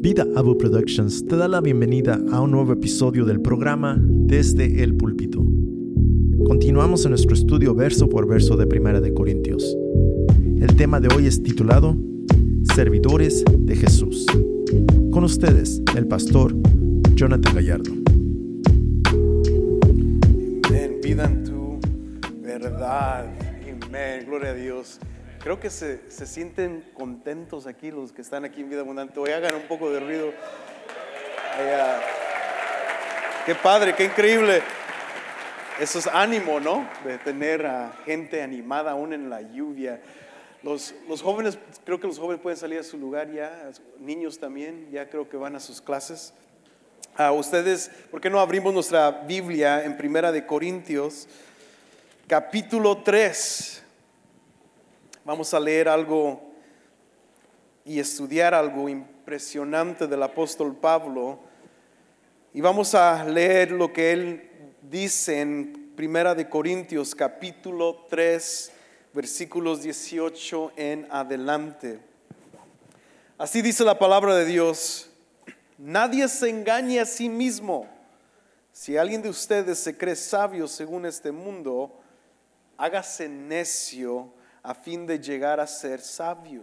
Vida Abu Productions te da la bienvenida a un nuevo episodio del programa Desde el Púlpito. Continuamos en nuestro estudio verso por verso de Primera de Corintios. El tema de hoy es titulado Servidores de Jesús. Con ustedes, el pastor Jonathan Gallardo. Vida en tu verdad. Amén. Gloria a Dios. Creo que se, se sienten contentos aquí los que están aquí en Vida Abundante. Hoy hagan un poco de ruido. Allá. Qué padre, qué increíble. Eso es ánimo, ¿no? De tener a gente animada aún en la lluvia. Los, los jóvenes, creo que los jóvenes pueden salir a su lugar ya, niños también, ya creo que van a sus clases. A ustedes, ¿por qué no abrimos nuestra Biblia en Primera de Corintios, capítulo 3? Vamos a leer algo y estudiar algo impresionante del apóstol Pablo. Y vamos a leer lo que él dice en Primera de Corintios capítulo 3 versículos 18 en adelante. Así dice la palabra de Dios, nadie se engañe a sí mismo. Si alguien de ustedes se cree sabio según este mundo, hágase necio a fin de llegar a ser sabio.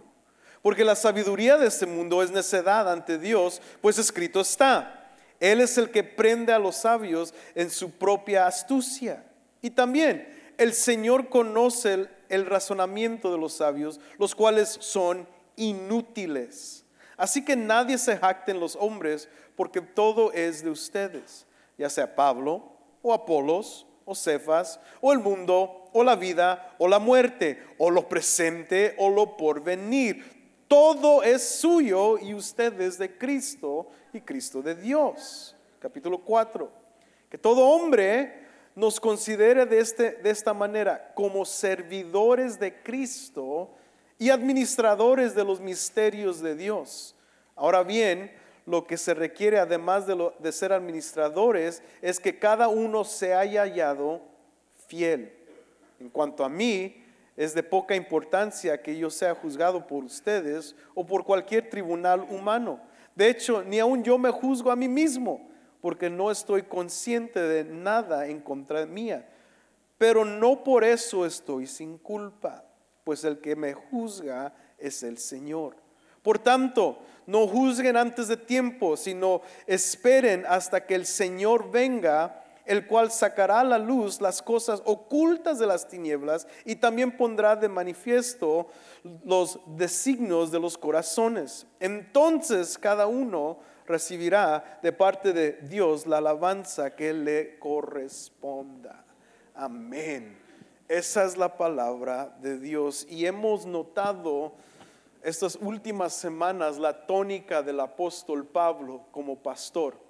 Porque la sabiduría de este mundo es necedad ante Dios, pues escrito está, Él es el que prende a los sabios en su propia astucia. Y también el Señor conoce el, razonamiento de los sabios, los cuales son inútiles. Así que nadie se jacte en los hombres, porque todo es de ustedes, ya sea Pablo o Apolos o Cefas o el mundo o la vida o la muerte o lo presente o lo porvenir. Todo es suyo y ustedes de Cristo y Cristo de Dios. Capítulo 4. Que todo hombre nos considere de, este, de esta manera como servidores de Cristo y administradores de los misterios de Dios. Ahora bien, lo que se requiere además de, de ser administradores es que cada uno se haya hallado fiel. En cuanto a mí, es de poca importancia que yo sea juzgado por ustedes o por cualquier tribunal humano. De hecho, ni aun yo me juzgo a mí mismo, porque no estoy consciente de nada en contra mía. Pero no por eso estoy sin culpa, pues el que me juzga es el Señor. Por tanto, no juzguen antes de tiempo, sino esperen hasta que el Señor venga el cual sacará a la luz las cosas ocultas de las tinieblas y también pondrá de manifiesto los designios de los corazones. Entonces cada uno recibirá de parte de Dios la alabanza que le corresponda. Amén. Esa es la palabra de Dios y hemos notado estas últimas semanas la tónica del apóstol Pablo como pastor.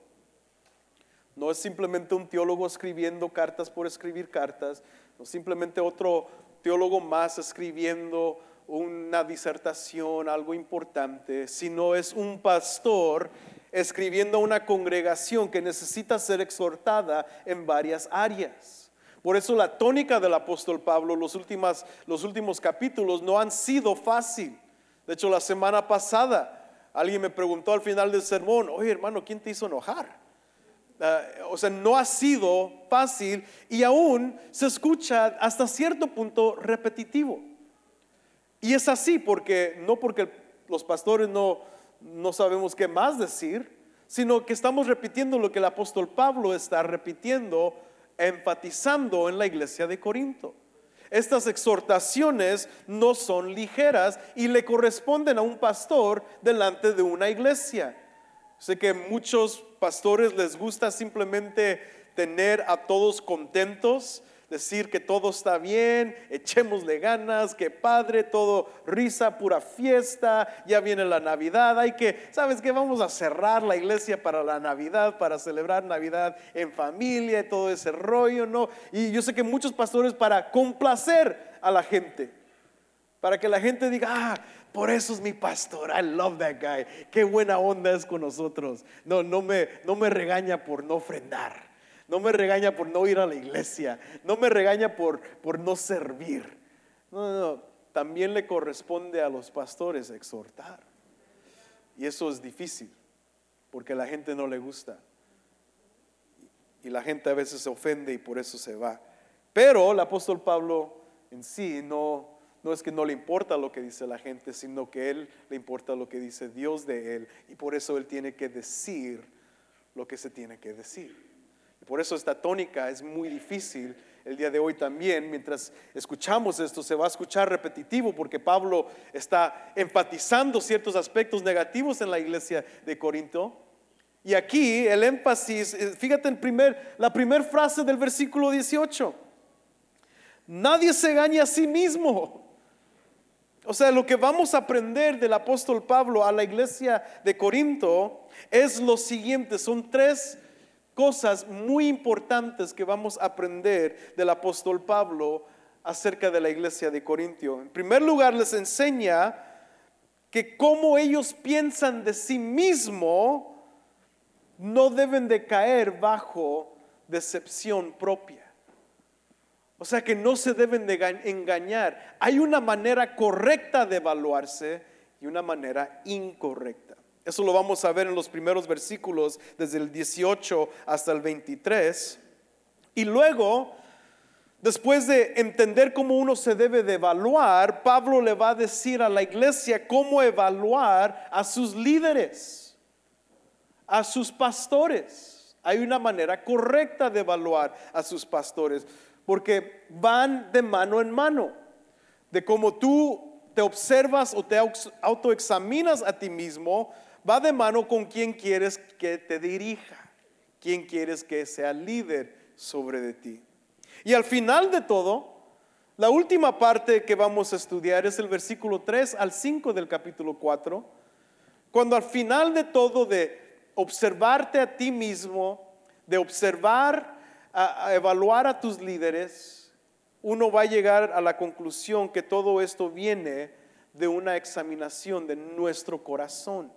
No es simplemente un teólogo escribiendo cartas por escribir cartas, no es simplemente otro teólogo más escribiendo una disertación, algo importante, sino es un pastor escribiendo a una congregación que necesita ser exhortada en varias áreas. Por eso la tónica del apóstol Pablo, los, últimas, los últimos capítulos, no han sido fácil. De hecho, la semana pasada alguien me preguntó al final del sermón, oye hermano, ¿quién te hizo enojar? Uh, o sea, no ha sido fácil y aún se escucha hasta cierto punto repetitivo. Y es así porque no porque los pastores no, no sabemos qué más decir, sino que estamos repitiendo lo que el apóstol Pablo está repitiendo, enfatizando en la iglesia de Corinto. Estas exhortaciones no son ligeras y le corresponden a un pastor delante de una iglesia. Sé que muchos pastores les gusta simplemente tener a todos contentos, decir que todo está bien, echémosle ganas, que padre, todo risa, pura fiesta, ya viene la Navidad, hay que, ¿sabes qué? Vamos a cerrar la iglesia para la Navidad, para celebrar Navidad en familia y todo ese rollo, ¿no? Y yo sé que muchos pastores para complacer a la gente, para que la gente diga, ah, por eso es mi pastor. I love that guy. Qué buena onda es con nosotros. No, no me, no me regaña por no ofrendar. No me regaña por no ir a la iglesia. No me regaña por, por no servir. No, no, no. También le corresponde a los pastores exhortar. Y eso es difícil. porque a la gente no le gusta. Y la gente a veces se ofende y por eso se va. Pero el apóstol Pablo en sí no, no es que no le importa lo que dice la gente, sino que él le importa lo que dice Dios de él. Y por eso él tiene que decir lo que se tiene que decir. Y por eso esta tónica es muy difícil el día de hoy también. Mientras escuchamos esto, se va a escuchar repetitivo porque Pablo está enfatizando ciertos aspectos negativos en la iglesia de Corinto. Y aquí el énfasis, eh, fíjate en primer, la primera frase del versículo 18. Nadie se engaña a sí mismo. O sea, lo que vamos a aprender del apóstol Pablo a la iglesia de Corinto es lo siguiente, son tres cosas muy importantes que vamos a aprender del apóstol Pablo acerca de la iglesia de Corintio. En primer lugar, les enseña que como ellos piensan de sí mismo, no deben de caer bajo decepción propia. O sea que no se deben de engañar. Hay una manera correcta de evaluarse y una manera incorrecta. Eso lo vamos a ver en los primeros versículos, desde el 18 hasta el 23. Y luego, después de entender cómo uno se debe de evaluar, Pablo le va a decir a la iglesia cómo evaluar a sus líderes, a sus pastores. Hay una manera correcta de evaluar a sus pastores porque van de mano en mano. De cómo tú te observas o te autoexaminas a ti mismo, va de mano con quien quieres que te dirija, quien quieres que sea líder sobre de ti. Y al final de todo, la última parte que vamos a estudiar es el versículo 3 al 5 del capítulo 4, cuando al final de todo de observarte a ti mismo, de observar a, evaluar a tus líderes, uno va a llegar a la conclusión que todo esto viene de una examinación de nuestro corazón,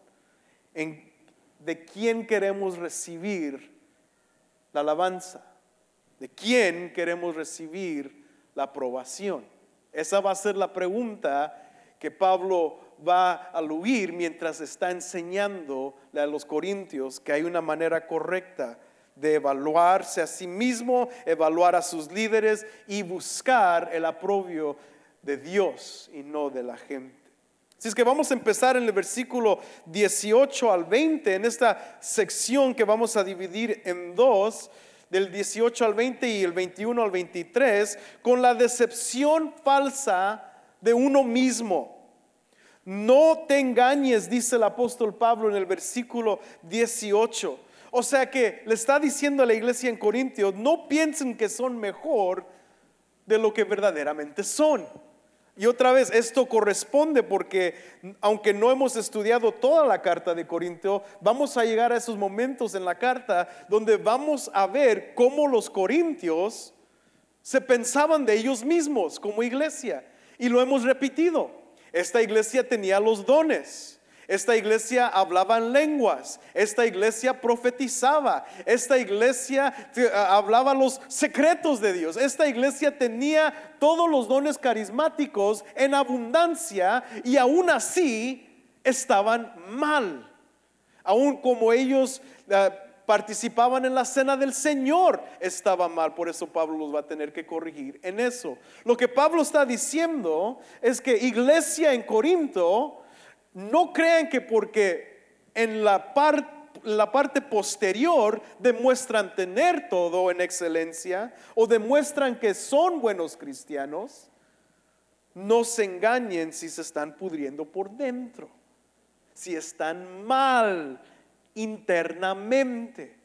en, de quién queremos recibir la alabanza, de quién queremos recibir la aprobación. Esa va a ser la pregunta que Pablo va a aludir mientras está enseñando a los corintios que hay una manera correcta de evaluarse a sí mismo, evaluar a sus líderes y buscar el aprobio de Dios y no de la gente. Así es que vamos a empezar en el versículo 18 al 20, en esta sección que vamos a dividir en dos, del 18 al 20 y el 21 al 23, con la decepción falsa de uno mismo. No te engañes, dice el apóstol Pablo en el versículo 18 o sea que le está diciendo a la iglesia en Corintios, no piensen que son mejor de lo que verdaderamente son. Y otra vez, esto corresponde porque aunque no hemos estudiado toda la carta de Corintio, vamos a llegar a esos momentos en la carta donde vamos a ver cómo los corintios se pensaban de ellos mismos como iglesia. Y lo hemos repetido. Esta iglesia tenía los dones esta iglesia hablaba en lenguas. Esta iglesia profetizaba. Esta iglesia eh, hablaba los secretos de Dios. Esta iglesia tenía todos los dones carismáticos en abundancia y aún así estaban mal. Aún como ellos eh, participaban en la cena del Señor, estaba mal. Por eso Pablo los va a tener que corregir en eso. Lo que Pablo está diciendo es que iglesia en Corinto no crean que porque en la, parte posterior demuestran tener todo en excelencia o demuestran que son buenos cristianos, no se engañen si se están pudriendo por dentro, si están mal internamente.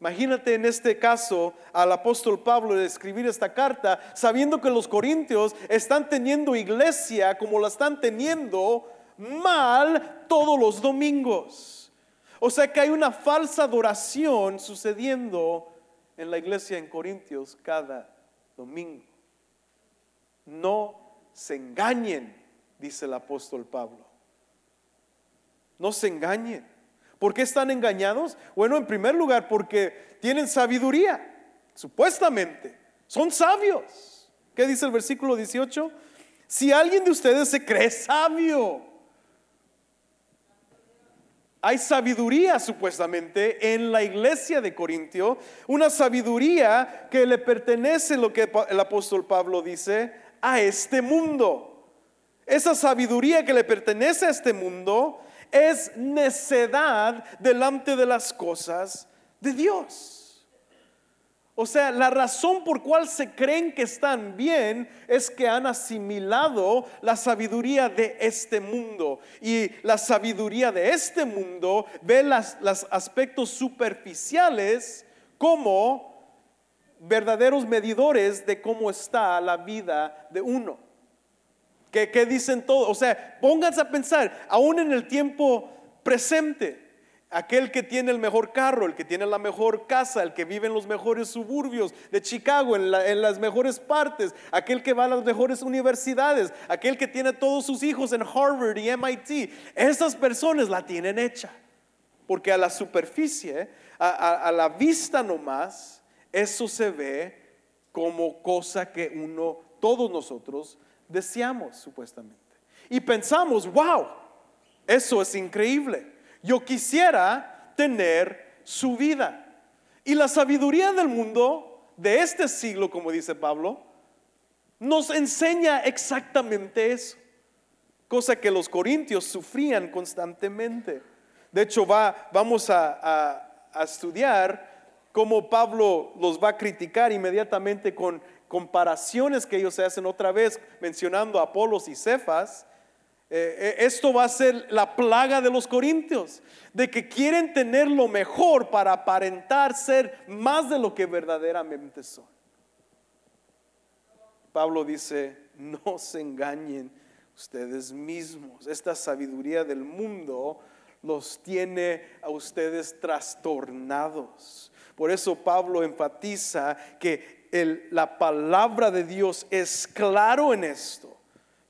Imagínate en este caso al apóstol Pablo de escribir esta carta sabiendo que los corintios están teniendo iglesia como la están teniendo mal todos los domingos. O sea que hay una falsa adoración sucediendo en la iglesia en Corintios cada domingo. No se engañen, dice el apóstol Pablo. No se engañen. ¿Por qué están engañados? Bueno, en primer lugar, porque tienen sabiduría, supuestamente. Son sabios. ¿Qué dice el versículo 18? Si alguien de ustedes se cree sabio, hay sabiduría supuestamente en la iglesia de Corintio, una sabiduría que le pertenece, lo que el apóstol Pablo dice, a este mundo. Esa sabiduría que le pertenece a este mundo es necedad delante de las cosas de Dios. O sea, la razón por cual se creen que están bien es que han asimilado la sabiduría de este mundo. Y la sabiduría de este mundo ve los aspectos superficiales como verdaderos medidores de cómo está la vida de uno. ¿Qué, qué dicen todos? O sea, pónganse a pensar, aún en el tiempo presente, Aquel que tiene el mejor carro, el que tiene la mejor casa, el que vive en los mejores suburbios de Chicago, en, las mejores partes, aquel que va a las mejores universidades, aquel que tiene todos sus hijos en Harvard y MIT, esas personas la tienen hecha. Porque a la superficie, a, la vista nomás, eso se ve como cosa que uno, todos nosotros, deseamos supuestamente. Y pensamos, wow, eso es increíble yo quisiera tener su vida. Y la sabiduría del mundo de este siglo, como dice Pablo, nos enseña exactamente eso, cosa que los corintios sufrían constantemente. De hecho, va, vamos a, a estudiar cómo Pablo los va a criticar inmediatamente con comparaciones que ellos se hacen otra vez mencionando a Apolos y Cefas eh, eh, esto va a ser la plaga de los corintios, de que quieren tener lo mejor para aparentar ser más de lo que verdaderamente son. Pablo dice, no se engañen ustedes mismos. Esta sabiduría del mundo los tiene a ustedes trastornados. Por eso Pablo enfatiza que la palabra de Dios es claro en esto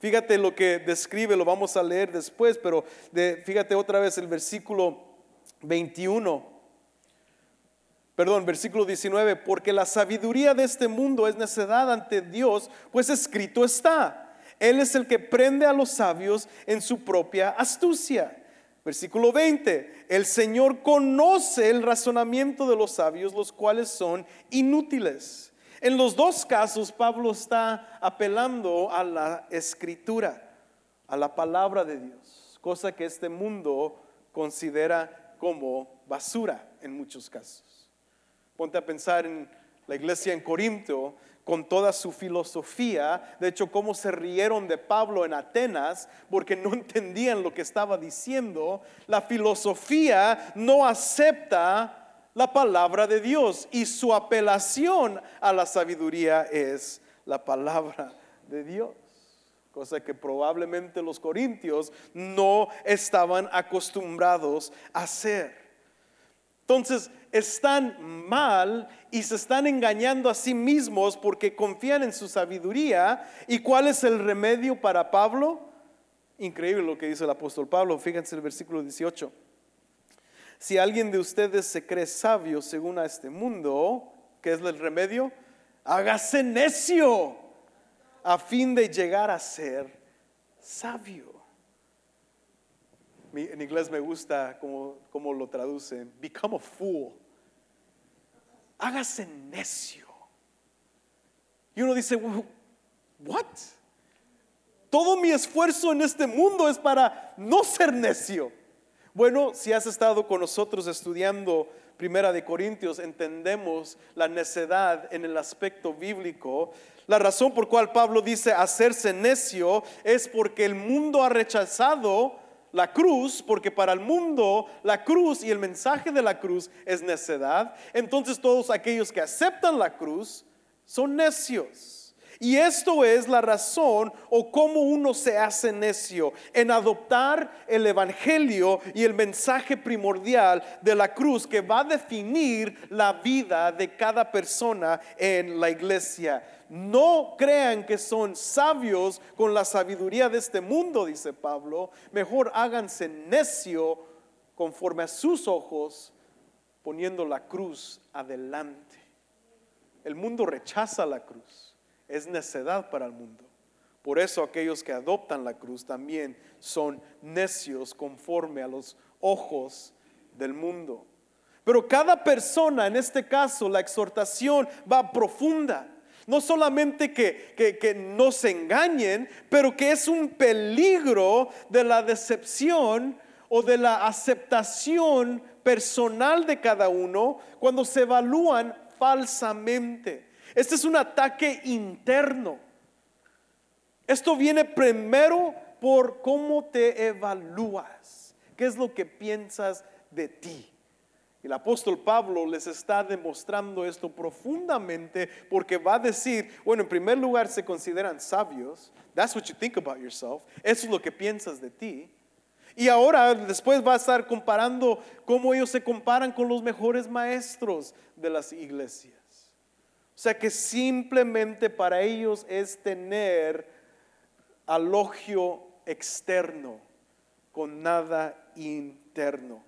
Fíjate lo que describe, lo vamos a leer después, pero fíjate otra vez el versículo 21. Perdón, versículo 19, porque la sabiduría de este mundo es necedad ante Dios, pues escrito está. Él es el que prende a los sabios en su propia astucia. Versículo 20, el Señor conoce el razonamiento de los sabios, los cuales son inútiles. En los dos casos, Pablo está apelando a la escritura, a la palabra de Dios, cosa que este mundo considera como basura en muchos casos. Ponte a pensar en la iglesia en Corinto, con toda su filosofía, de hecho cómo se rieron de Pablo en Atenas porque no entendían lo que estaba diciendo, la filosofía no acepta la palabra de Dios y su apelación a la sabiduría es la palabra de Dios. Cosa que probablemente los corintios no estaban acostumbrados a hacer. Entonces están mal y se están engañando a sí mismos porque confían en su sabiduría. ¿Y cuál es el remedio para Pablo? Increíble lo que dice el apóstol Pablo. Fíjense el versículo 18. Si alguien de ustedes se cree sabio según a este mundo, ¿qué es el remedio? Hágase necio a fin de llegar a ser sabio. En inglés me gusta como, lo traducen, become a fool. Hágase necio. Y uno dice, what? Todo mi esfuerzo en este mundo es para no ser necio. Bueno, si has estado con nosotros estudiando Primera de Corintios, entendemos la necedad en el aspecto bíblico. La razón por cual Pablo dice hacerse necio es porque el mundo ha rechazado la cruz, porque para el mundo la cruz y el mensaje de la cruz es necedad. Entonces todos aquellos que aceptan la cruz son necios. Y esto es la razón o cómo uno se hace necio en adoptar el Evangelio y el mensaje primordial de la cruz que va a definir la vida de cada persona en la iglesia. No crean que son sabios con la sabiduría de este mundo, dice Pablo. Mejor háganse necio conforme a sus ojos, poniendo la cruz adelante. El mundo rechaza la cruz es necedad para el mundo, Por eso aquellos que adoptan la cruz también son necios conforme a los ojos del mundo. Pero cada persona, en este caso, la exhortación va profunda. No solamente que, que, no se engañen, pero que es un peligro de la decepción o de la aceptación personal de cada uno cuando se evalúan falsamente. Este es un ataque interno. Esto viene primero por cómo te evalúas. ¿Qué es lo que piensas de ti? El apóstol Pablo les está demostrando esto profundamente porque va a decir, bueno, en primer lugar se consideran sabios. That's what you think about yourself. Eso es lo que piensas de ti. Y ahora después va a estar comparando cómo ellos se comparan con los mejores maestros de las iglesias. O sea que simplemente para ellos es tener alogio externo con nada interno.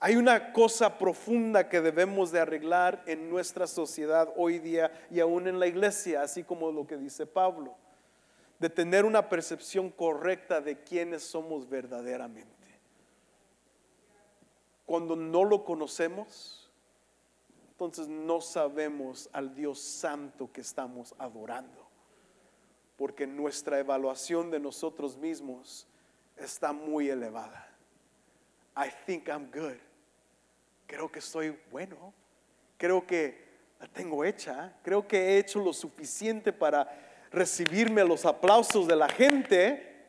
Hay una cosa profunda que debemos de arreglar en nuestra sociedad hoy día y aún en la iglesia, así como lo que dice Pablo, de tener una percepción correcta de quiénes somos verdaderamente. Cuando no lo conocemos, entonces no sabemos al Dios santo que estamos adorando, porque nuestra evaluación de nosotros mismos está muy elevada. I think I'm good. Creo que soy bueno, creo que la tengo hecha, creo que he hecho lo suficiente para recibirme los aplausos de la gente,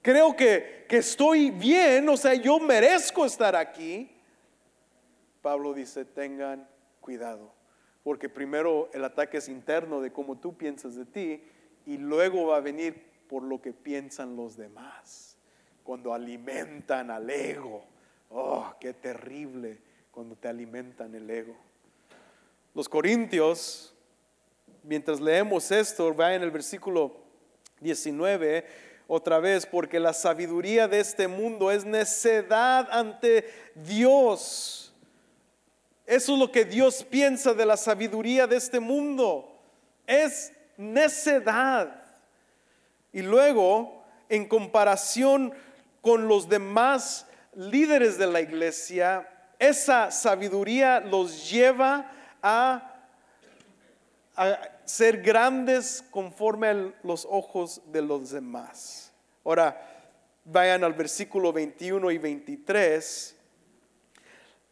creo que, que estoy bien, o sea, yo merezco estar aquí. Pablo dice, tengan cuidado, porque primero el ataque es interno de cómo tú piensas de ti y luego va a venir por lo que piensan los demás, cuando alimentan al ego. Oh, qué terrible cuando te alimentan el ego. Los corintios, mientras leemos esto, va en el versículo 19, otra vez, porque la sabiduría de este mundo es necedad ante Dios. Eso es lo que Dios piensa de la sabiduría de este mundo. Es necedad. Y luego, en comparación con los demás líderes de la iglesia, esa sabiduría los lleva a, ser grandes conforme a los ojos de los demás. Ahora, vayan al versículo 21 y 23.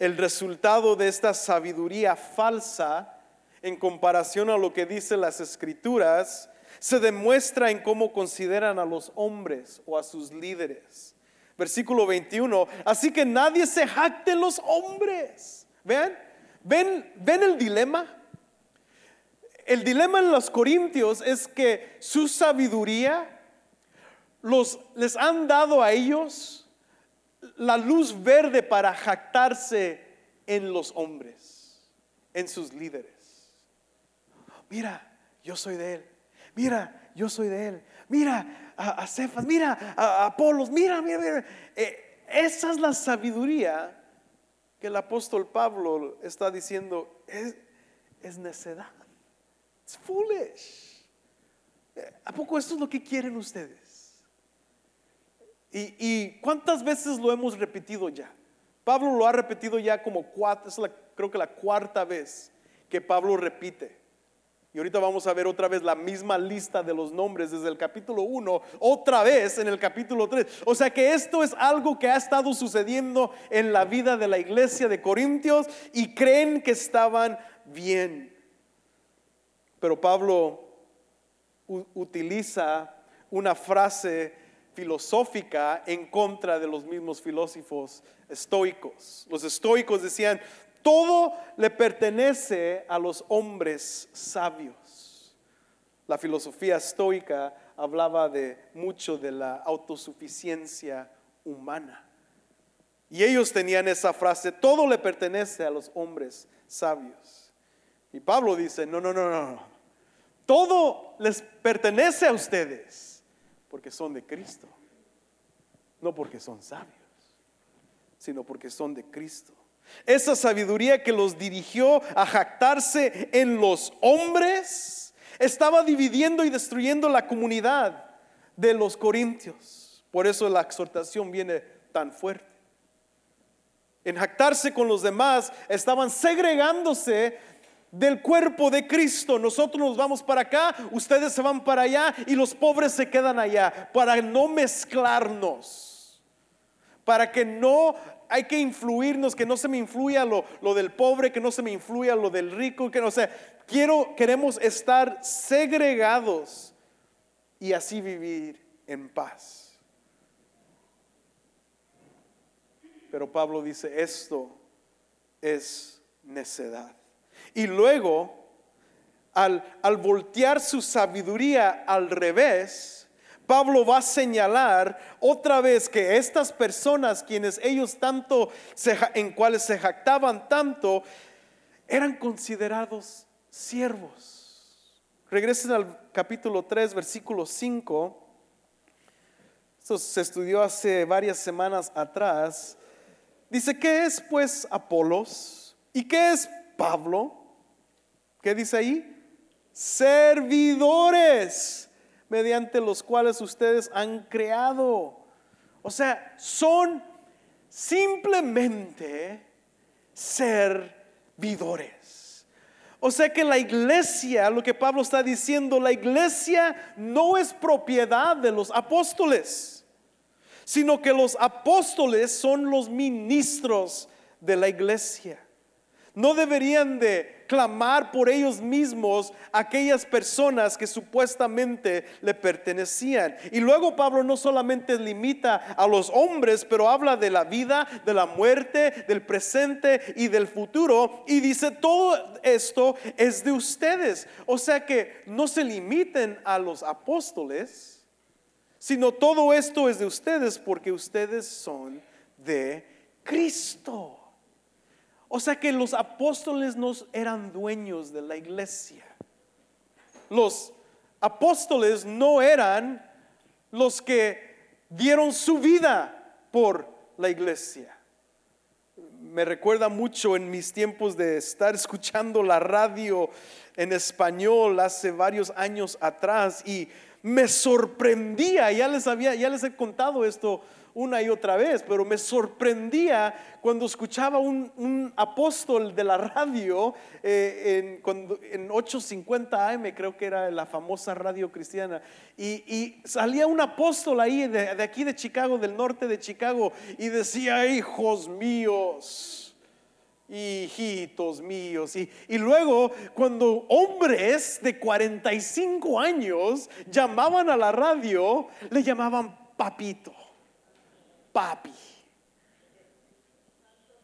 El resultado de esta sabiduría falsa en comparación a lo que dicen las escrituras se demuestra en cómo consideran a los hombres o a sus líderes versículo 21. Así que nadie se jacte los hombres. Vean, ven, ven el dilema. El dilema en los corintios es que su sabiduría los, les han dado a ellos la luz verde para jactarse en los hombres, en sus líderes. Mira, yo soy de él. Mira, yo soy de él. Mira, a, Cefas, mira a, Apolos, mira, mira, mira. Eh, esa es la sabiduría que el apóstol Pablo está diciendo, es, es necedad. Es foolish. Eh, ¿A poco esto es lo que quieren ustedes? ¿Y, cuántas veces lo hemos repetido ya? Pablo lo ha repetido ya como cuatro, es la, creo que la cuarta vez que Pablo repite. Y ahorita vamos a ver otra vez la misma lista de los nombres desde el capítulo 1, otra vez en el capítulo 3. O sea que esto es algo que ha estado sucediendo en la vida de la iglesia de Corintios y creen que estaban bien. Pero Pablo utiliza una frase filosófica en contra de los mismos filósofos estoicos. Los estoicos decían, todo le pertenece a los hombres sabios. La filosofía estoica hablaba de mucho de la autosuficiencia humana. Y ellos tenían esa frase, todo le pertenece a los hombres sabios. Y Pablo dice, no, no, no, no, todo les pertenece a ustedes porque son de Cristo, no porque son sabios, sino porque son de Cristo. Esa sabiduría que los dirigió a jactarse en los hombres estaba dividiendo y destruyendo la comunidad. de los corintios. Por eso la exhortación viene tan fuerte. En jactarse con los demás, estaban segregándose del cuerpo de Cristo. Nosotros nos vamos para acá, ustedes se van para allá y los pobres se quedan allá, para no mezclarnos, para que no hay que influirnos, que no se me influya lo, lo del pobre, que no se me influya lo del rico, que no sé, quiero, queremos estar segregados y así vivir en paz. Pero Pablo dice, esto es necedad. Y luego, al, voltear su sabiduría al revés, Pablo va a señalar otra vez que estas personas, quienes ellos tanto, en cuales se jactaban tanto, eran considerados siervos. Regresen al capítulo 3, versículo 5. Esto se estudió hace varias semanas atrás. Dice, ¿qué es pues Apolos? ¿Y qué es Pablo? ¿Qué dice ahí? Servidores mediante los cuales ustedes han creado. O sea, son simplemente servidores. O sea que la iglesia, lo que Pablo está diciendo, la iglesia no es propiedad de los apóstoles, sino que los apóstoles son los ministros de la iglesia. No deberían de clamar por ellos mismos aquellas personas que supuestamente le pertenecían. Y luego Pablo no solamente limita a los hombres, pero habla de la vida, de la muerte, del presente y del futuro. Y dice, todo esto es de ustedes. O sea que no se limiten a los apóstoles, sino todo esto es de ustedes porque ustedes son de Cristo. O sea que los apóstoles no eran dueños de la iglesia. Los apóstoles no eran los que dieron su vida por la iglesia. Me recuerda mucho en mis tiempos de estar escuchando la radio en español hace varios años atrás y me sorprendía, ya les había, ya les he contado esto una y otra vez, pero me sorprendía cuando escuchaba un, apóstol de la radio eh, en, 850 AM, creo que era la famosa radio cristiana, y, salía un apóstol ahí de, aquí de Chicago, del norte de Chicago, y decía, hijos míos hijitos míos. Y, y, luego cuando hombres de 45 años llamaban a la radio, le llamaban papito papi.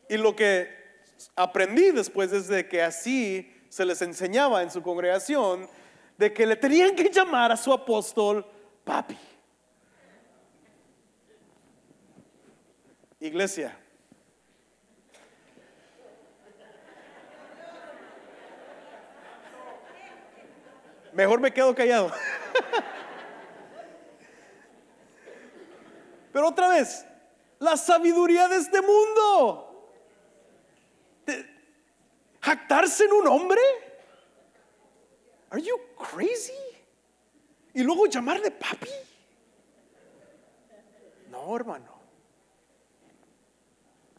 Y lo que aprendí después es de que así se les enseñaba en su congregación de que le tenían que llamar a su apóstol papi. Iglesia. Mejor me quedo callado. Pero otra vez, la sabiduría de este mundo. ¿Jactarse en un hombre? Are you crazy? Y luego llamarle papi. No, hermano.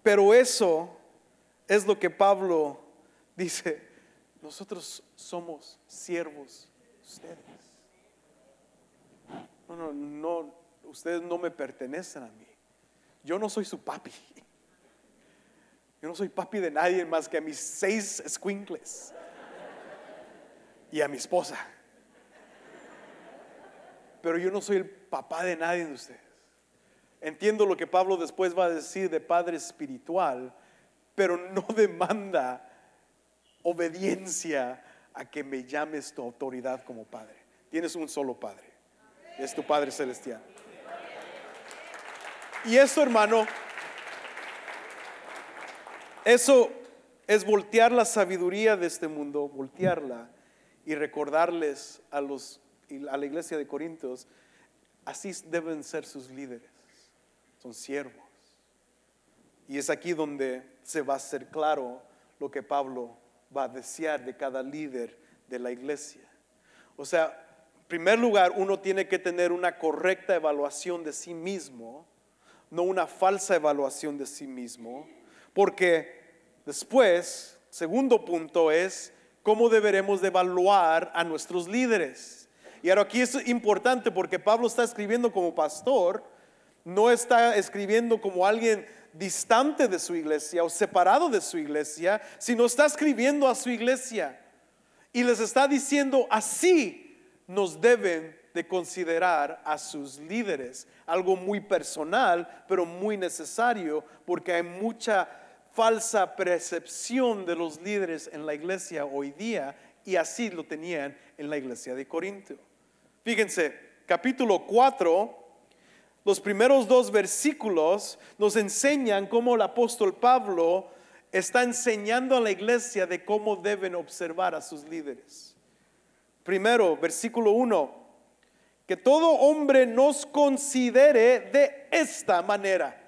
Pero eso es lo que Pablo dice. Nosotros somos siervos ustedes. No, no, no, ustedes no me pertenecen a mí. Yo no soy su papi. Yo no soy papi de nadie más que a mis seis squinkles y a mi esposa. Pero yo no soy el papá de nadie de ustedes. Entiendo lo que Pablo después va a decir de padre espiritual, pero no demanda obediencia a que me llames tu autoridad como padre. Tienes un solo padre. Es tu Padre Celestial. Y eso, hermano, eso es voltear la sabiduría de este mundo, voltearla y recordarles a, los, a la iglesia de Corintios, así deben ser sus líderes, son siervos. Y es aquí donde se va a hacer claro lo que Pablo va a desear de cada líder de la iglesia. O sea, En primer lugar, uno tiene que tener una correcta evaluación de sí mismo, no una falsa evaluación de sí mismo, porque después, segundo punto es cómo deberemos de evaluar a nuestros líderes. Y ahora aquí es importante porque Pablo está escribiendo como pastor, no está escribiendo como alguien distante de su iglesia o separado de su iglesia, sino está escribiendo a su iglesia y les está diciendo así nos deben de considerar a sus líderes, algo muy personal, pero muy necesario, porque hay mucha falsa percepción de los líderes en la iglesia hoy día y así lo tenían en la iglesia de Corinto. Fíjense, capítulo 4, los primeros dos versículos nos enseñan cómo el apóstol Pablo está enseñando a la iglesia de cómo deben observar a sus líderes. Primero, versículo 1, que todo hombre nos considere de esta manera.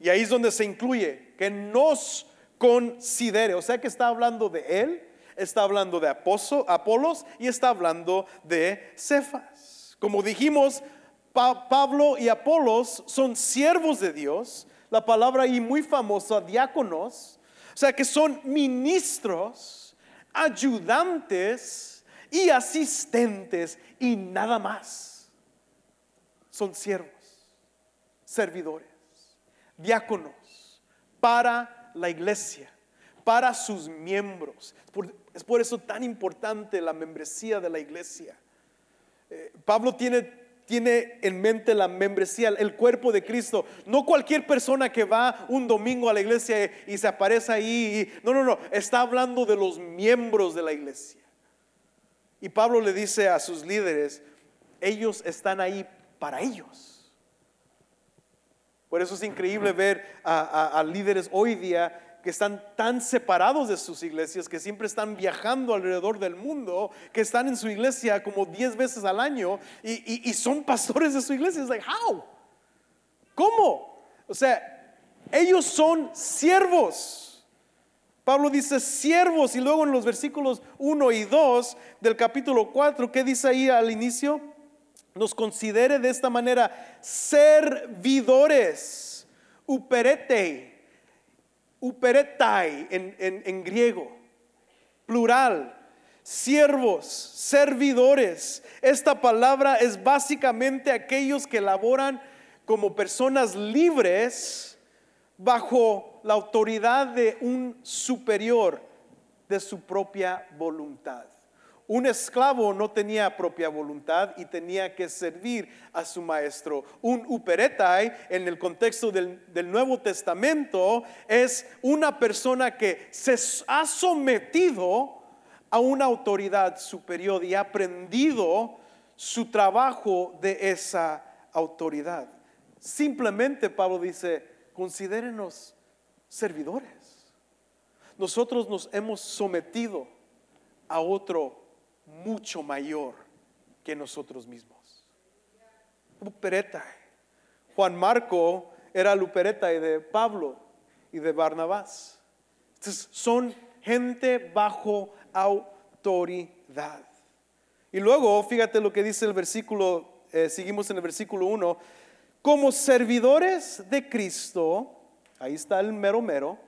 Y ahí es donde se incluye, que nos considere. O sea que está hablando de él, está hablando de Apolos y está hablando de Cefas. Como dijimos, Pablo y Apolos son siervos de Dios. La palabra ahí muy famosa, diáconos. O sea que son ministros, ayudantes y asistentes y nada más. Son siervos, servidores, diáconos para la iglesia, para sus miembros. Es por, eso tan importante la membresía de la iglesia. Eh, Pablo tiene, tiene en mente la membresía, el cuerpo de Cristo. No cualquier persona que va un domingo a la iglesia y se aparece ahí. no, no, no. Está hablando de los miembros de la iglesia. Y Pablo le dice a sus líderes, ellos están ahí para ellos. Por eso es increíble ver a, líderes hoy día que están tan separados de sus iglesias, que siempre están viajando alrededor del mundo, que están en su iglesia como 10 veces al año y, son pastores de su iglesia. Es like, how? ¿Cómo? O sea, ellos son siervos. Pablo dice siervos y luego en los versículos 1 y 2 del capítulo 4, ¿qué dice ahí al inicio? Nos considere de esta manera servidores, uperete, uperetai en, en griego, plural, siervos, servidores. Esta palabra es básicamente aquellos que laboran como personas libres bajo la autoridad de un superior de su propia voluntad. Un esclavo no tenía propia voluntad y tenía que servir a su maestro. Un uperetai, en el contexto del, Nuevo Testamento, es una persona que se ha sometido a una autoridad superior y ha aprendido su trabajo de esa autoridad. Simplemente Pablo dice, considérenos servidores. Nosotros nos hemos sometido a otro mucho mayor que nosotros mismos. Lupereta. Juan Marco era lupereta de Pablo y de Barnabás. Entonces, son gente bajo autoridad. Y luego, fíjate lo que dice el versículo, eh, seguimos en el versículo 1, como servidores de Cristo, ahí está el mero mero,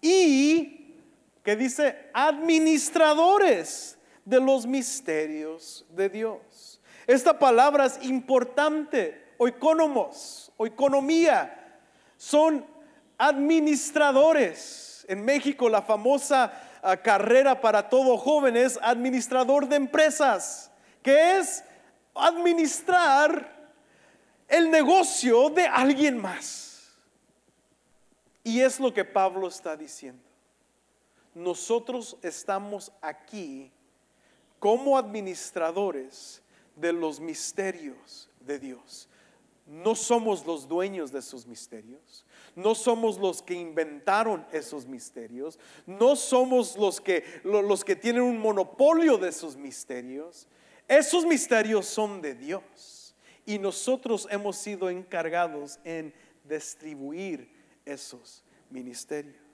y que dice administradores de los misterios de Dios. Esta palabra es importante, oikonomos, o economía, son administradores. En México la famosa ah, carrera para todo joven es administrador de empresas, que es administrar el negocio de alguien más. Y es lo que Pablo está diciendo. Nosotros estamos aquí como administradores de los misterios de Dios. No somos los dueños de esos misterios. No somos los que inventaron esos misterios. No somos los que, los que tienen un monopolio de esos misterios. Esos misterios son de Dios y nosotros hemos sido encargados en distribuir esos ministerios.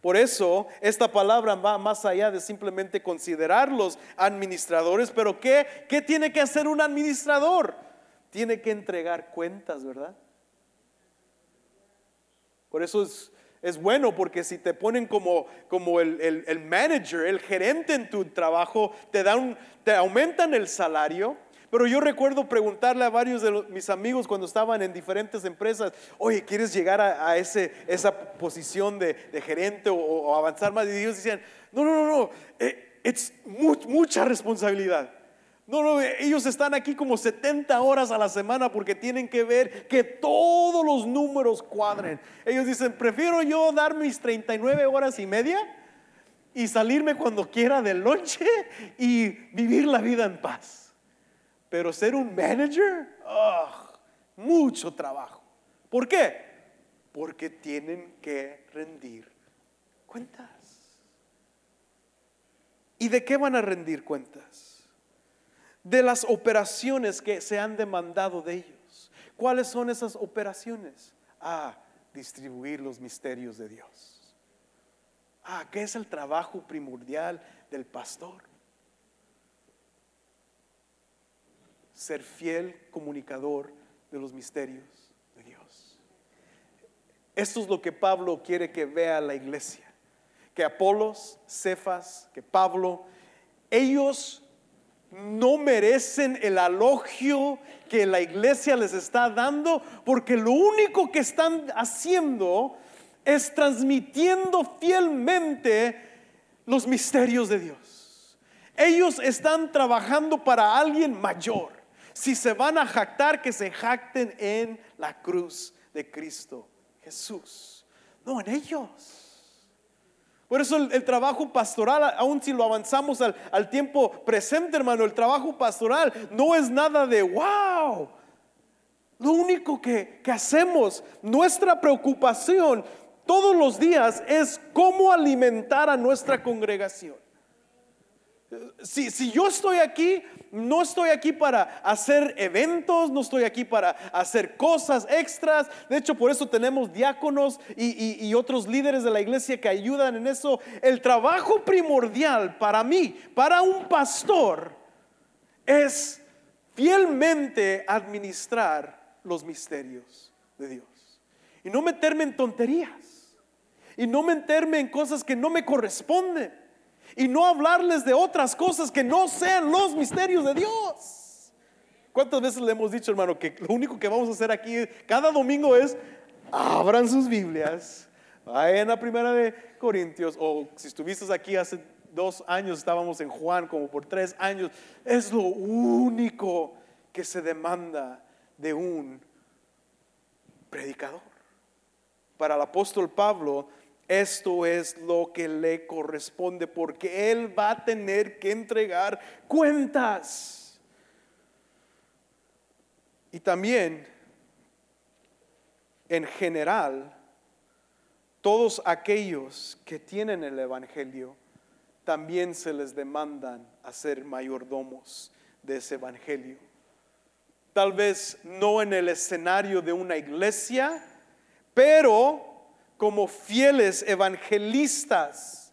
Por eso esta palabra va más allá de simplemente considerar los administradores, pero ¿qué, ¿qué tiene que hacer un administrador? Tiene que entregar cuentas, ¿verdad? Por eso es, es bueno porque si te ponen como, como el, el, manager, el gerente en tu trabajo, te, te aumentan el salario. Pero yo recuerdo preguntarle a varios de mis amigos cuando estaban en diferentes empresas, oye, ¿quieres llegar a, esa posición de, gerente o, avanzar más? Y ellos decían, no, no, no, no, eh, es mucha responsabilidad. No, no, ellos están aquí como 70 horas a la semana porque tienen que ver que todos los números cuadren. Ellos dicen, prefiero yo dar mis 39 horas y media y salirme cuando quiera del noche y vivir la vida en paz. Pero ser un manager, mucho trabajo. ¿Por qué? Porque tienen que rendir cuentas. ¿Y de qué van a rendir cuentas? de las operaciones que se han demandado de ellos. ¿Cuáles son esas operaciones? Ah, distribuir los misterios de Dios. Ah, ¿qué es el trabajo primordial del pastor? Ser fiel comunicador de los misterios de Dios. Esto es lo que Pablo quiere que vea la iglesia. Que Apolos, Cefas, que Pablo, ellos no merecen el alogio que la iglesia les está dando, porque lo único que están haciendo es transmitiendo fielmente los misterios de Dios. Ellos están trabajando para alguien mayor. Si se van a jactar, que se jacten en la cruz de Cristo Jesús, no en ellos. Por eso el, trabajo pastoral, aun si lo avanzamos al, tiempo presente, hermano, el trabajo pastoral no es nada de wow. Lo único que, que hacemos, nuestra preocupación todos los días es cómo alimentar a nuestra congregación. Si, yo estoy aquí, no estoy aquí para hacer eventos, no estoy aquí para hacer cosas extras. De hecho, por eso tenemos diáconos y, y, otros líderes de la iglesia que ayudan en eso. El trabajo primordial para mí, para un pastor, es fielmente administrar los misterios de Dios. Y no meterme en tonterías. Y no meterme en cosas que no me corresponden y no hablarles de otras cosas que no sean los misterios de Dios. ¿Cuántas veces le hemos dicho, hermano, que lo único que vamos a hacer aquí cada domingo es abran sus Biblias, vayan a Primera de Corintios, o si estuviste aquí hace dos años, estábamos en Juan como por tres años, es lo único que se demanda de un predicador. Para el apóstol Pablo, esto es lo que le corresponde porque Él va a tener que entregar cuentas. Y también, en general, todos aquellos que tienen el Evangelio, también se les demandan a ser mayordomos de ese Evangelio. Tal vez no en el escenario de una iglesia, pero como fieles evangelistas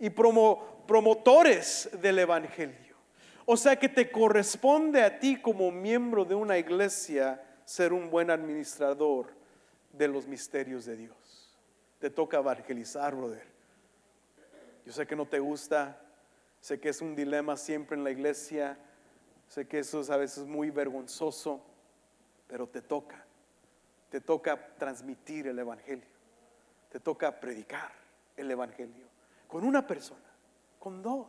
y promotores del Evangelio. O sea que te corresponde a ti como miembro de una iglesia ser un buen administrador de los misterios de Dios. Te toca evangelizar, brother. Yo sé que no te gusta, sé que es un dilema siempre en la iglesia, sé que eso es a veces muy vergonzoso, pero te toca. Te toca transmitir el Evangelio te toca predicar el Evangelio con una persona, con dos.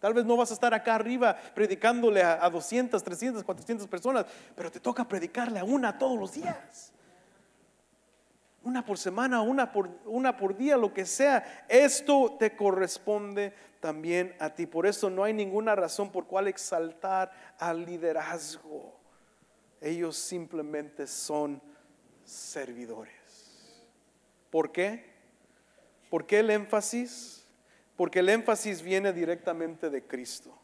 Tal vez no vas a estar acá arriba predicándole a, 200, 300, 400 personas, pero te toca predicarle a una todos los días. Una por semana, una por, una por día, lo que sea. Esto te corresponde también a ti. Por eso no hay ninguna razón por cual exaltar al liderazgo. Ellos simplemente son servidores. ¿Por qué? ¿Por qué el énfasis? Porque el énfasis viene directamente de Cristo.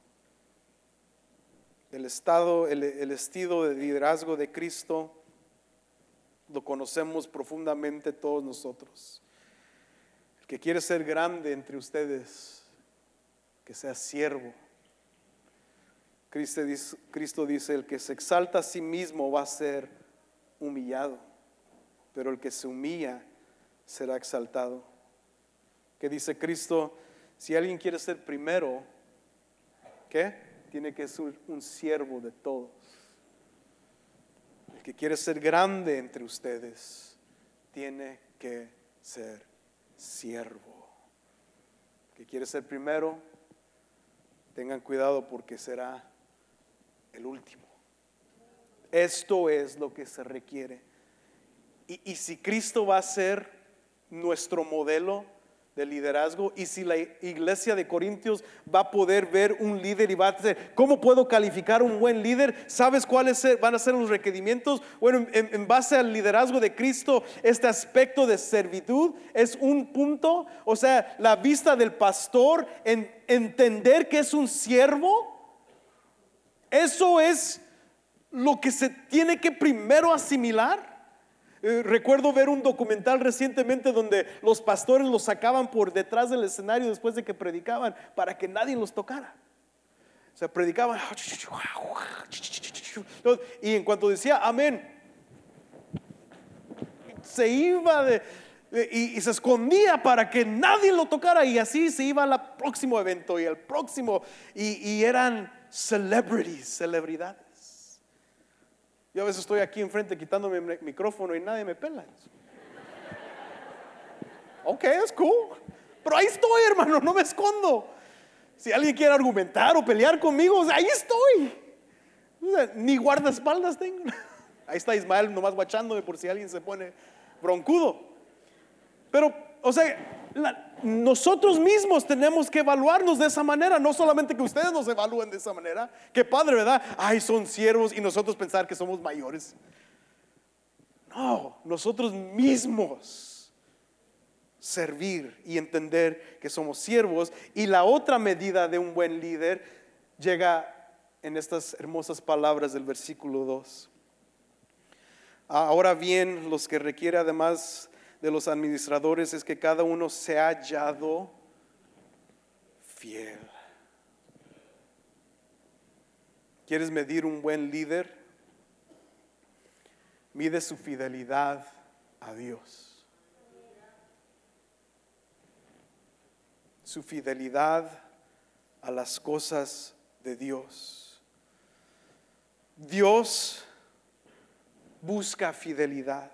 El estado, el, estilo de liderazgo de Cristo lo conocemos profundamente todos nosotros. El que quiere ser grande entre ustedes, que sea siervo. Cristo dice, Cristo dice, el que se exalta a sí mismo va a ser humillado, pero el que se humilla será exaltado. Que dice Cristo, si alguien quiere ser primero, ¿qué? Tiene que ser un siervo de todos. El que quiere ser grande entre ustedes, tiene que ser siervo. El que quiere ser primero, tengan cuidado porque será el último. Esto es lo que se requiere. Y, si Cristo va a ser nuestro modelo de liderazgo y si la iglesia de Corintios va a poder ver un líder y va a decir, ¿cómo puedo calificar un buen líder? ¿Sabes cuáles van a ser los requerimientos? Bueno, en, base al liderazgo de Cristo, este aspecto de servitud es un punto, o sea, la vista del pastor en entender que es un siervo eso es lo que se tiene que primero asimilar. Eh, recuerdo ver un documental recientemente donde los pastores los sacaban por detrás del escenario después de que predicaban para que nadie los tocara. O sea, predicaban y en cuanto decía amén, se iba y, se escondía para que nadie lo tocara y así se iba al próximo evento y al próximo y eran celebrities, celebridades. Yo a veces estoy aquí enfrente quitándome el micrófono y nadie me pela. Ok, es cool. Pero ahí estoy, hermano, no me escondo. Si alguien quiere argumentar o pelear conmigo, ahí estoy. ni guardaespaldas tengo. Ahí está Ismael nomás guachándome por si alguien se pone broncudo. Pero, o sea, nosotros mismos tenemos que evaluarnos de esa manera, no solamente que ustedes nos evalúen de esa manera. Qué padre, ¿verdad? Ay, son siervos y nosotros pensar que somos mayores. No, nosotros mismos servir y entender que somos siervos. Y la otra medida de un buen líder llega en estas hermosas palabras del versículo 2. Ahora bien, los que requiere además de los administradores es que cada uno se ha hallado fiel. ¿Quieres medir un buen líder? Mide su fidelidad a Dios. Su fidelidad a las cosas de Dios. Dios busca fidelidad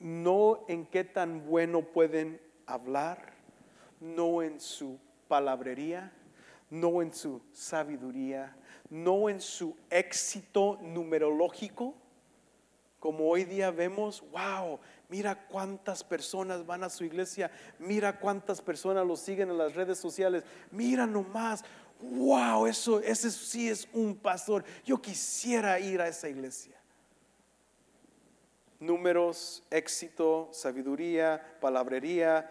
no en qué tan bueno pueden hablar, no en su palabrería, no en su sabiduría, no en su éxito numerológico, como hoy día vemos, wow, mira cuántas personas van a su iglesia, mira cuántas personas lo siguen en las redes sociales, mira nomás, wow, eso, ese sí es un pastor, yo quisiera ir a esa iglesia números, éxito, sabiduría, palabrería,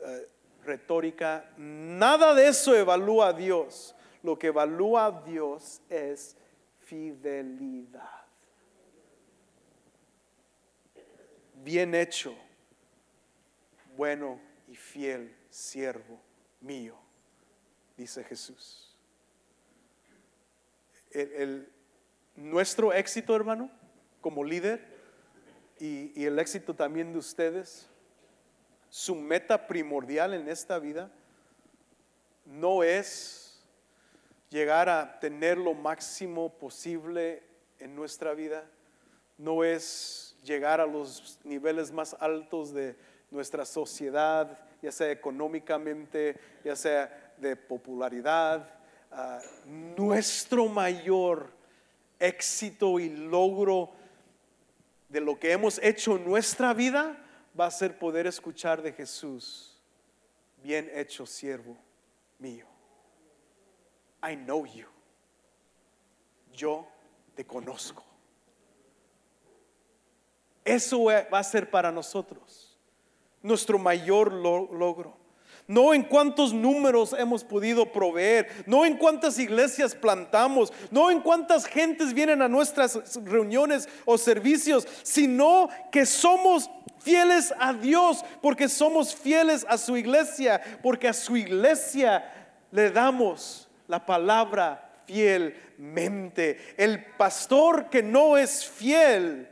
eh, retórica. Nada de eso evalúa a Dios. Lo que evalúa a Dios es fidelidad. Bien hecho, bueno y fiel siervo mío, dice Jesús. nuestro éxito, hermano, como líder, y, el éxito también de ustedes, su meta primordial en esta vida no es llegar a tener lo máximo posible en nuestra vida, no es llegar a los niveles más altos de nuestra sociedad, ya sea económicamente, ya sea de popularidad. Ah, nuestro mayor éxito y logro de lo que hemos hecho en nuestra vida va a ser poder escuchar de Jesús, bien hecho siervo mío. I know you. Yo te conozco. Eso va a ser para nosotros nuestro mayor logro. No en cuántos números hemos podido proveer, no en cuántas iglesias plantamos, no en cuántas gentes vienen a nuestras reuniones o servicios, sino que somos fieles a Dios, porque somos fieles a su iglesia, porque a su iglesia le damos la palabra fielmente. El pastor que no es fiel,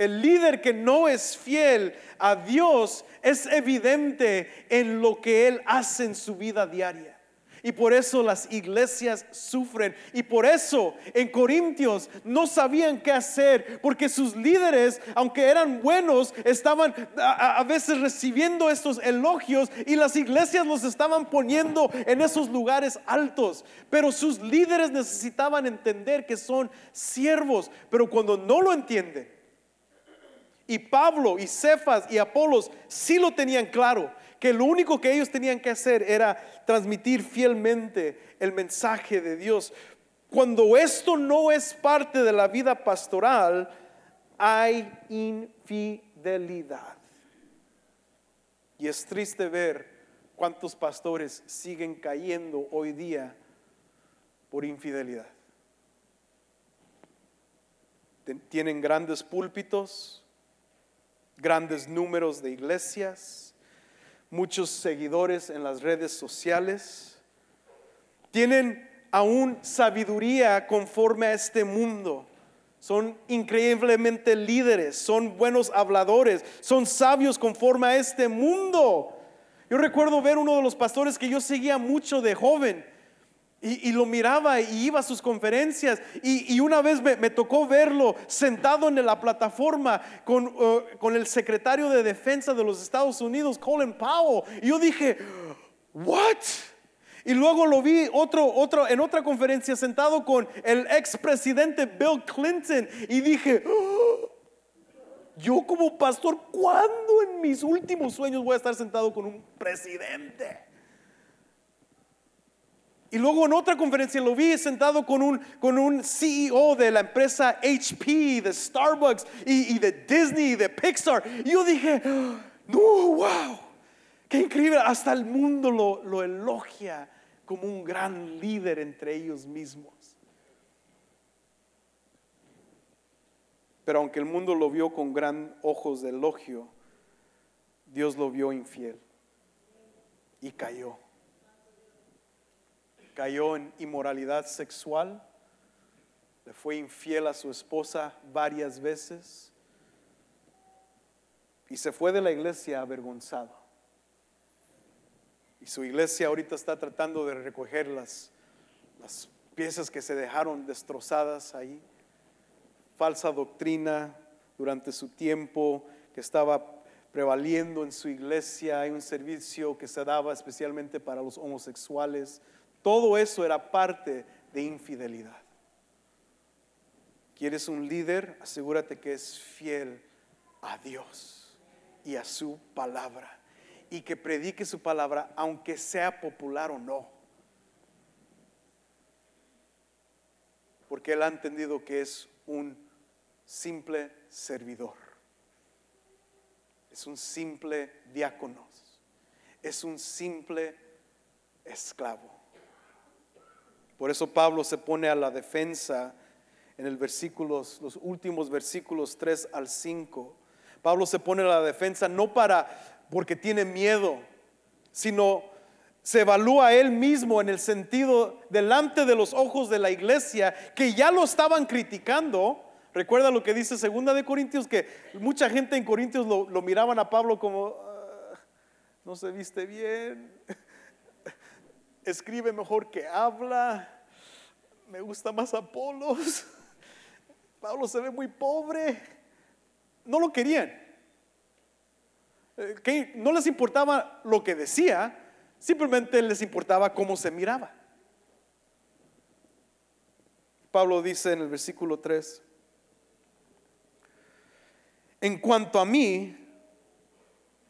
el líder que no es fiel a Dios es evidente en lo que él hace en su vida diaria. Y por eso las iglesias sufren. Y por eso en Corintios no sabían qué hacer. Porque sus líderes, aunque eran buenos, estaban a, veces recibiendo estos elogios. Y las iglesias los estaban poniendo en esos lugares altos. Pero sus líderes necesitaban entender que son siervos. Pero cuando no lo entienden, y Pablo y Cefas y Apolos sí lo tenían claro, que lo único que ellos tenían que hacer era transmitir fielmente el mensaje de Dios. Cuando esto no es parte de la vida pastoral, hay infidelidad. Y es triste ver cuántos pastores siguen cayendo hoy día por infidelidad. Tienen grandes púlpitos, grandes números de iglesias, muchos seguidores en las redes sociales, tienen aún sabiduría conforme a este mundo. Son increíblemente líderes, son buenos habladores, son sabios conforme a este mundo. Yo recuerdo ver uno de los pastores que yo seguía mucho de joven y, lo miraba y iba a sus conferencias. Y, una vez me, tocó verlo sentado en la plataforma con, uh, con, el secretario de defensa de los Estados Unidos, Colin Powell. Y yo dije, ¿what? Y luego lo vi otro, otro, en otra conferencia sentado con el expresidente Bill Clinton. Y dije, oh, yo como pastor, ¿cuándo en mis últimos sueños voy a estar sentado con un presidente? Y luego en otra conferencia lo vi sentado con un, con un CEO de la empresa HP, de Starbucks y, de Disney, de Pixar. Y yo dije, no, wow, qué increíble. Hasta el mundo lo, lo elogia como un gran líder entre ellos mismos. Pero aunque el mundo lo vio con gran ojos de elogio, Dios lo vio infiel y cayó cayó en inmoralidad sexual, le fue infiel a su esposa varias veces y se fue de la iglesia avergonzado. Y su iglesia ahorita está tratando de recoger las, las piezas que se dejaron destrozadas ahí. Falsa doctrina durante su tiempo que estaba prevaliendo en su iglesia. Hay un servicio que se daba especialmente para los homosexuales todo eso era parte de infidelidad. ¿Quieres un líder? Asegúrate que es fiel a Dios y a su palabra. Y que predique su palabra aunque sea popular o no. Porque él ha entendido que es un simple servidor. Es un simple diácono. Es un simple esclavo. Por eso Pablo se pone a la defensa en el versículos, los últimos versículos 3 al 5. Pablo se pone a la defensa no para porque tiene miedo, sino se evalúa a él mismo en el sentido delante de los ojos de la iglesia que ya lo estaban criticando. Recuerda lo que dice segunda de Corintios que mucha gente en Corintios lo, lo miraban a Pablo como ah, no se viste bien, escribe mejor que habla, me gusta más Apolos, Pablo se ve muy pobre, no lo querían. Eh, no les importaba lo que decía, simplemente les importaba cómo se miraba. Pablo dice en el versículo 3, en cuanto a mí,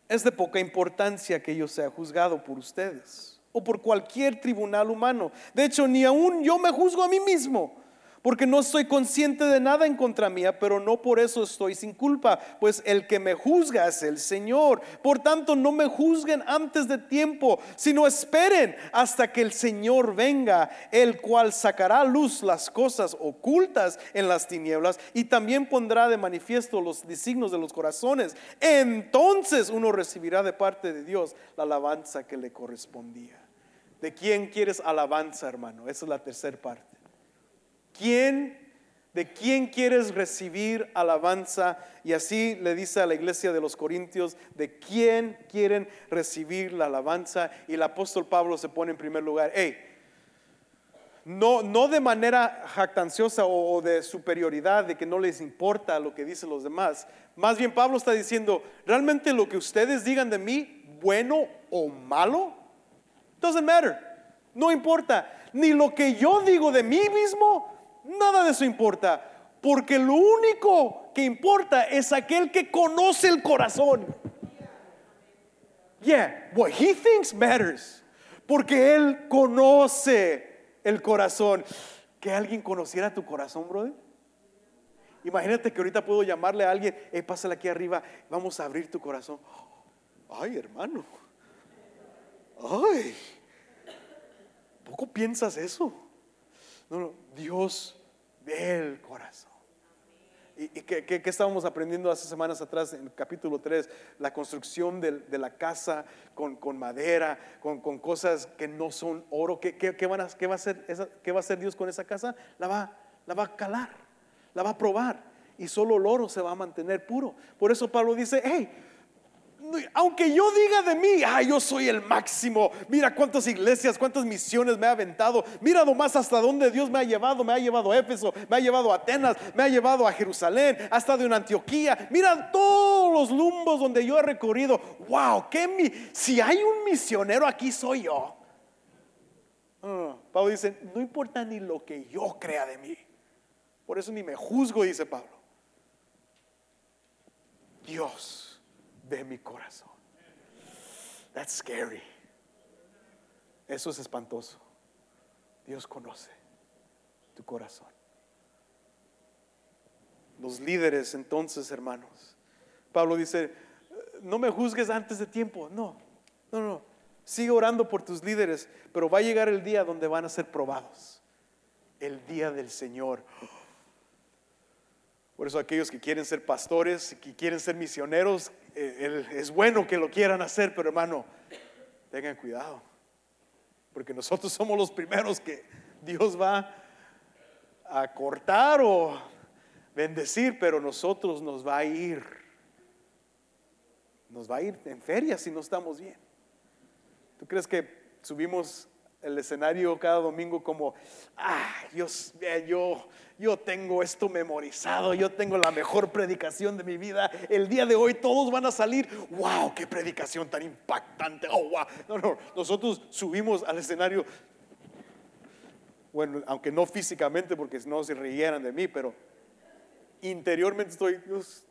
es de poca importancia que yo sea juzgado por ustedes o por cualquier tribunal humano. De hecho, ni aún yo me juzgo a mí mismo, porque no soy consciente de nada en contra mía, pero no por eso estoy sin culpa, pues el que me juzga es el Señor. Por tanto, no me juzguen antes de tiempo, sino esperen hasta que el Señor venga, el cual sacará a luz las cosas ocultas en las tinieblas y también pondrá de manifiesto los designios de los corazones. Entonces uno recibirá de parte de Dios la alabanza que le correspondía. ¿De quién quieres alabanza, hermano? Esa es la tercera parte. ¿Quién, de quién quieres recibir alabanza? Y así le dice a la iglesia de los Corintios, ¿de quién quieren recibir la alabanza? Y el apóstol Pablo se pone en primer lugar, hey, no, no de manera jactanciosa o de superioridad, de que no les importa lo que dicen los demás. Más bien Pablo está diciendo, realmente lo que ustedes digan de mí, bueno o malo, doesn't matter. No importa. Ni lo que yo digo de mí mismo, Nada de eso importa, porque lo único que importa es aquel que conoce el corazón. Yeah, what he thinks matters, porque él conoce el corazón. Que alguien conociera tu corazón, brother. Imagínate que ahorita puedo llamarle a alguien, eh, pásale aquí arriba, vamos a abrir tu corazón. Ay, hermano. Ay, ¿poco piensas eso? No, no, Dios del corazón. ¿Y, qué, estábamos aprendiendo hace semanas atrás en el capítulo 3? La construcción de, la casa con, madera, con, cosas que no son oro. ¿Qué, van a, va a hacer ¿Qué va a hacer Dios con esa casa? La va, la va a calar, la va a probar. Y solo el oro se va a mantener puro. Por eso Pablo dice, hey, aunque yo diga de mí, ah, yo soy el máximo, mira cuántas iglesias, cuántas misiones me ha aventado, mira nomás hasta dónde Dios me ha llevado, me ha llevado a Éfeso, me ha llevado a Atenas, me ha llevado a Jerusalén, hasta de una Antioquía, mira todos los lumbos donde yo he recorrido, wow, que mi, si hay un misionero aquí soy yo. Ah, Pablo dice, no importa ni lo que yo crea de mí, por eso ni me juzgo, dice Pablo. Dios de mi corazón. That's scary. Eso es espantoso. Dios conoce tu corazón. Los líderes entonces, hermanos. Pablo dice, no me juzgues antes de tiempo. No, no, no. Sigue orando por tus líderes, pero va a llegar el día donde van a ser probados. El día del Señor. Por eso aquellos que quieren ser pastores, que quieren ser misioneros, eh, es bueno que lo quieran hacer, pero hermano, tengan cuidado. Porque nosotros somos los primeros que Dios va a cortar o bendecir, pero nosotros nos va a ir. Nos va a ir en feria si no estamos bien. ¿Tú crees que subimos el escenario cada domingo como, ah, yo, yo, yo tengo esto memorizado, yo tengo la mejor predicación de mi vida, el día de hoy todos van a salir, wow, qué predicación tan impactante, oh, wow. No, no, nosotros subimos al escenario, bueno, aunque no físicamente porque no se rieran de mí, pero interiormente estoy, Dios,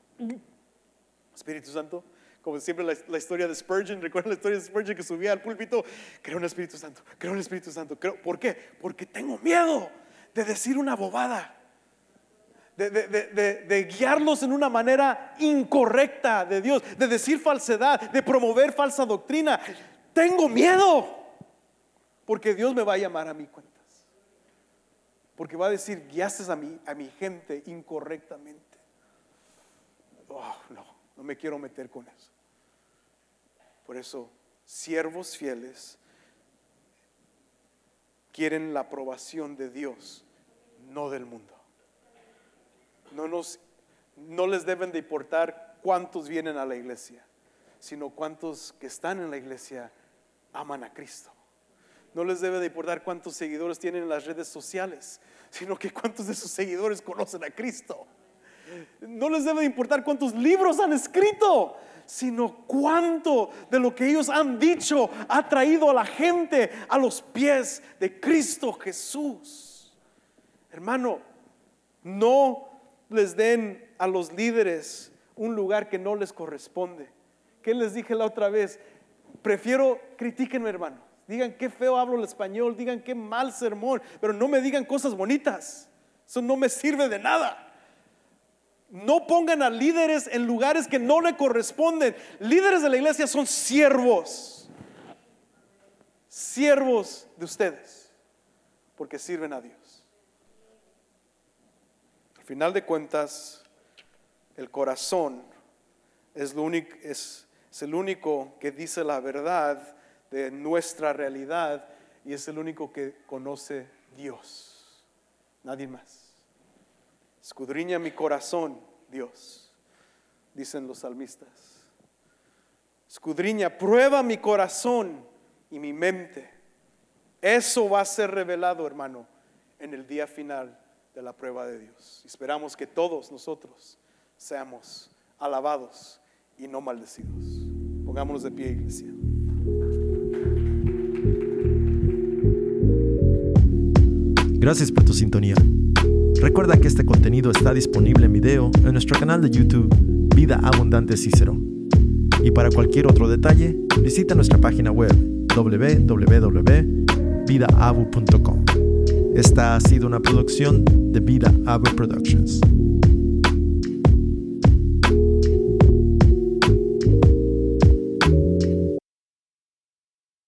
Espíritu Santo, como siempre la, historia de Spurgeon, recuerda la historia de Spurgeon que subía al púlpito, creo en el Espíritu Santo, creo en el Espíritu Santo, ¿por qué? Porque tengo miedo de decir una bobada. De, de, guiarlos en una manera incorrecta de Dios, de decir falsedad, de promover falsa doctrina. Tengo miedo, porque Dios me va a llamar a mi cuentas. Porque va a decir, guiaste a mi, a mi gente incorrectamente. Oh, no, no me quiero meter con eso. Por eso, siervos fieles quieren la aprobación de Dios, no del mundo. No, nos, no les deben de importar cuántos vienen a la iglesia, sino cuántos que están en la iglesia aman a Cristo. No les debe de importar cuántos seguidores tienen en las redes sociales, sino que cuántos de sus seguidores conocen a Cristo. No les debe de importar cuántos libros han escrito, sino cuánto de lo que ellos han dicho ha traído a la gente a los pies de Cristo Jesús. Hermano, no les den a los líderes un lugar que no les corresponde. ¿Qué les dije la otra vez? Prefiero critiquenme, hermano. Digan qué feo hablo el español, digan qué mal sermón, pero no me digan cosas bonitas. Eso no me sirve de nada. No pongan a líderes en lugares que no le corresponden. Líderes de la iglesia son siervos. Siervos de ustedes. Porque sirven a Dios. Al final de cuentas, el corazón es, el único que dice la verdad de nuestra realidad y es el único que conoce Dios. Nadie más. Escudriña mi corazón, Dios, dicen los salmistas. Escudriña, prueba mi corazón y mi mente. Eso va a ser revelado, hermano, en el día final de la prueba de Dios. Esperamos que todos nosotros seamos alabados y no maldecidos. Pongámonos de pie, iglesia. Gracias por tu sintonía. Recuerda que este contenido está disponible en video en nuestro canal de YouTube Vida Abundante Cícero. Y para cualquier otro detalle, visita nuestra página web www.vidaabu.com. Esta ha sido una producción de Vida Abu Productions.